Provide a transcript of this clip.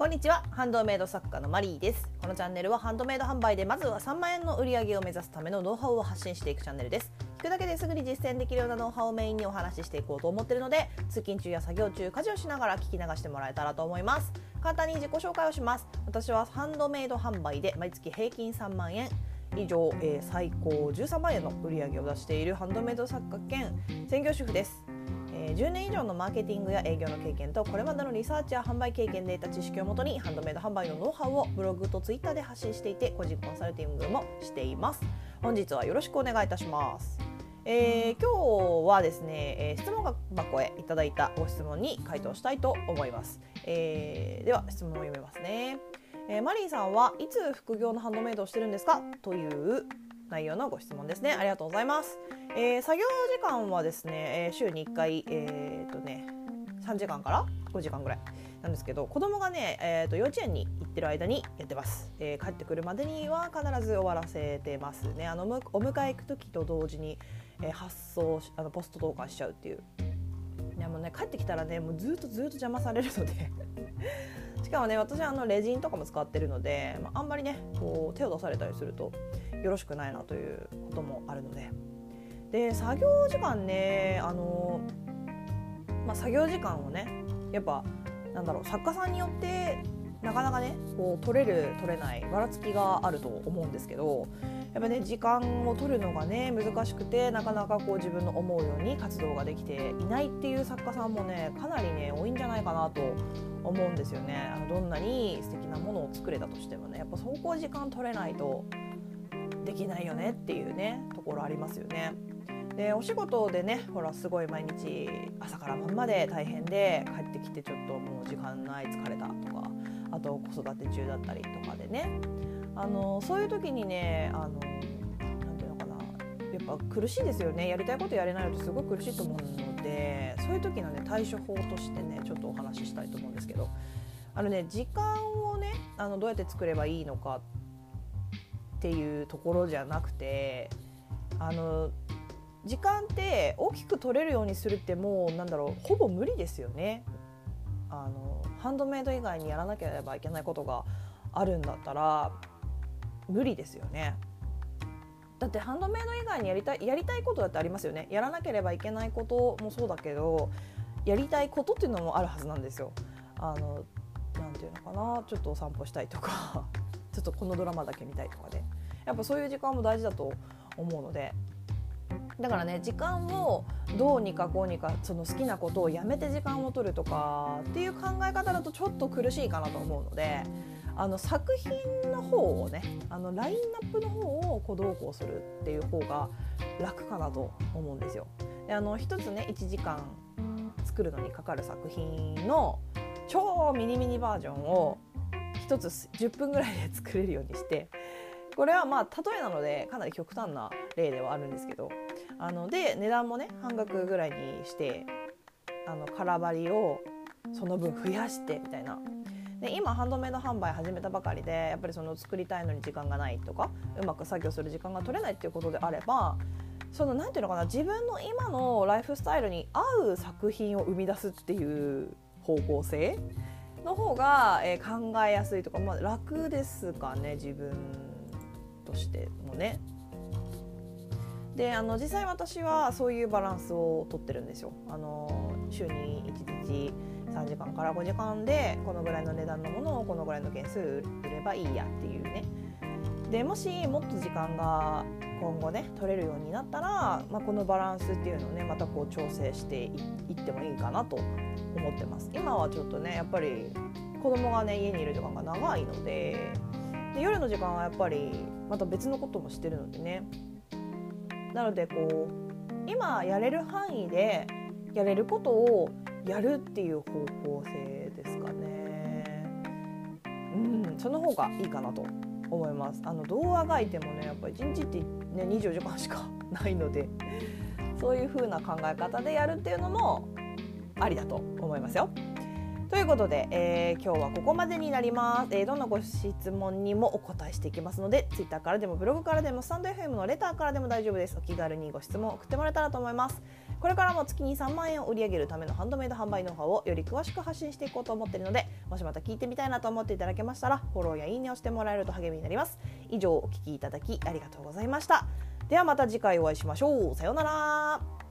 こんにちは。ハンドメイド作家のマリーです。このチャンネルはハンドメイド販売でまずは3万円の売り上げを目指すためのノウハウを発信していくチャンネルです。聞くだけですぐに実践できるようなノウハウをメインにお話ししていこうと思っているので通勤中や作業中家事をしながら聞き流してもらえたらと思います。簡単に自己紹介をします。私はハンドメイド販売で毎月平均3万円以上、えー、最高13万円の売り上げを出しているハンドメイド作家兼専業主婦です。10年以上のマーケティングや営業の経験とこれまでのリサーチや販売経験で得た知識をもとにハンドメイド販売のノウハウをブログとツイッターで発信していて個人コンサルティングもしています。本日はよろしくお願いいたします。えー、今日はですね、えー、質問箱へいただいたご質問に回答したいと思います、えー、では質問を読めますね、えマリーさんはいつ副業のハンドメイドをしてるんですか？という内容のご質問ですね。ありがとうございます、えー、作業時間はですね、えー、週に1回えー、っとね3時間から5時間ぐらいなんですけど子供がね、えー、と幼稚園に行ってる間にやってます、えー、帰ってくるまでには必ず終わらせてますね。あのお迎え行く時と同時に、えー、発送あのポスト投函しちゃうっていう。でもね帰ってきたらねもうずっとずっと邪魔されるので。しかもね私あのレジンとかも使ってるので、まあ、あんまりねこう手を出されたりするとよろしくないなということもあるので。で作業時間ねあの、まあ、作業時間をねやっぱなんだろう作家さんによってなかなかねこう取れる取れないばらつきがあると思うんですけどやっぱね時間を取るのがね難しくてなかなかこう自分の思うように活動ができていないっていう作家さんもねかなりね多いんじゃないかなと思うんですよねあのどんなに素敵なものを作れたとしてもねやっぱそこ時間取れないとできないよねっていうねところありますよね。でお仕事でねほらすごい毎日朝から晩まで大変で帰ってきてちょっともう時間ない疲れたとかあと子育て中だったりとかでね。あのそういう時にねあのなんていうのかなやっぱ苦しいですよね。やりたいことやれないのとすごい苦しいと思うのでそういう時のね対処法としてねちょっとお話ししたいと思うんですけど。あのね時間をねあのどうやって作ればいいのかっていうところじゃなくてあの時間って大きく取れるようにするってもうなんだろうほぼ無理ですよね。あのハンドメイド以外にやらなければいけないことがあるんだったら無理ですよね。だってハンドメイド以外にやりたいやりたいことだってありますよね。やらなければいけないこともそうだけどやりたいことっていうのもあるはずなんですよ。あのなんていうのかなちょっとお散歩したいとか ちょっとこのドラマだけ見たいとかでやっぱそういう時間も大事だと思うのでだからね時間をどうにかこうにかその好きなことをやめて時間を取るとかっていう考え方だとちょっと苦しいかなと思うのであの作品の方をねあのラインナップの方をこうどうこうするっていう方が楽かなと思うんですよ。であの一つね1時間作るのにかかる作品の超ミニミニバージョンを1つ10分ぐらいで作れるようにしてこれはまあ例えなのでかなり極端な例ではあるんですけどあので値段もね半額ぐらいにしてあの空張りをその分増やしてみたいな。で今ハンドメイド販売始めたばかりでやっぱりその作りたいのに時間がないとかうまく作業する時間が取れないっていうことであればその何ていうのかな自分の今のライフスタイルに合う作品を生み出すっていう方向性の方が、えー、考えやすいとか、まあ、楽ですかね自分としてもね。であの実際私はそういうバランスをとってるんですよ。あの週に1日3時間から5時間でこのぐらいの値段のものをこのぐらいの件数売ればいいやっていうね。でもしもっと時間が今後ね取れるようになったら、まあ、このバランスっていうのをねまたこう調整していってもいいかなと思ってます今はちょっとねやっぱり子供がね家にいる時間が長いのでで夜の時間はやっぱりまた別のこともしてるのでねなのでこう今やれる範囲でやれることをやるっていう方向性ですかね。うんその方がいいかなと思います。あの動画がいてもねやっぱり1日ってね24時間しかないのでそういう風な考え方でやるっていうのもありだと思いますよ。ということで、えー、今日はここまでになります、えー、どんなご質問にもお答えしていきますので Twitter からでもブログからでもスタンド FM のレターからでも大丈夫です。お気軽にご質問送ってもらえたらと思います。これからも月に3万円を売り上げるためのハンドメイド販売ノウハウをより詳しく発信していこうと思っているのでもしまた聞いてみたいなと思っていただけましたらフォローやいいねをしてもらえると励みになります。以上お聞きいただきありがとうございました。ではまた次回お会いしましょう。さようなら。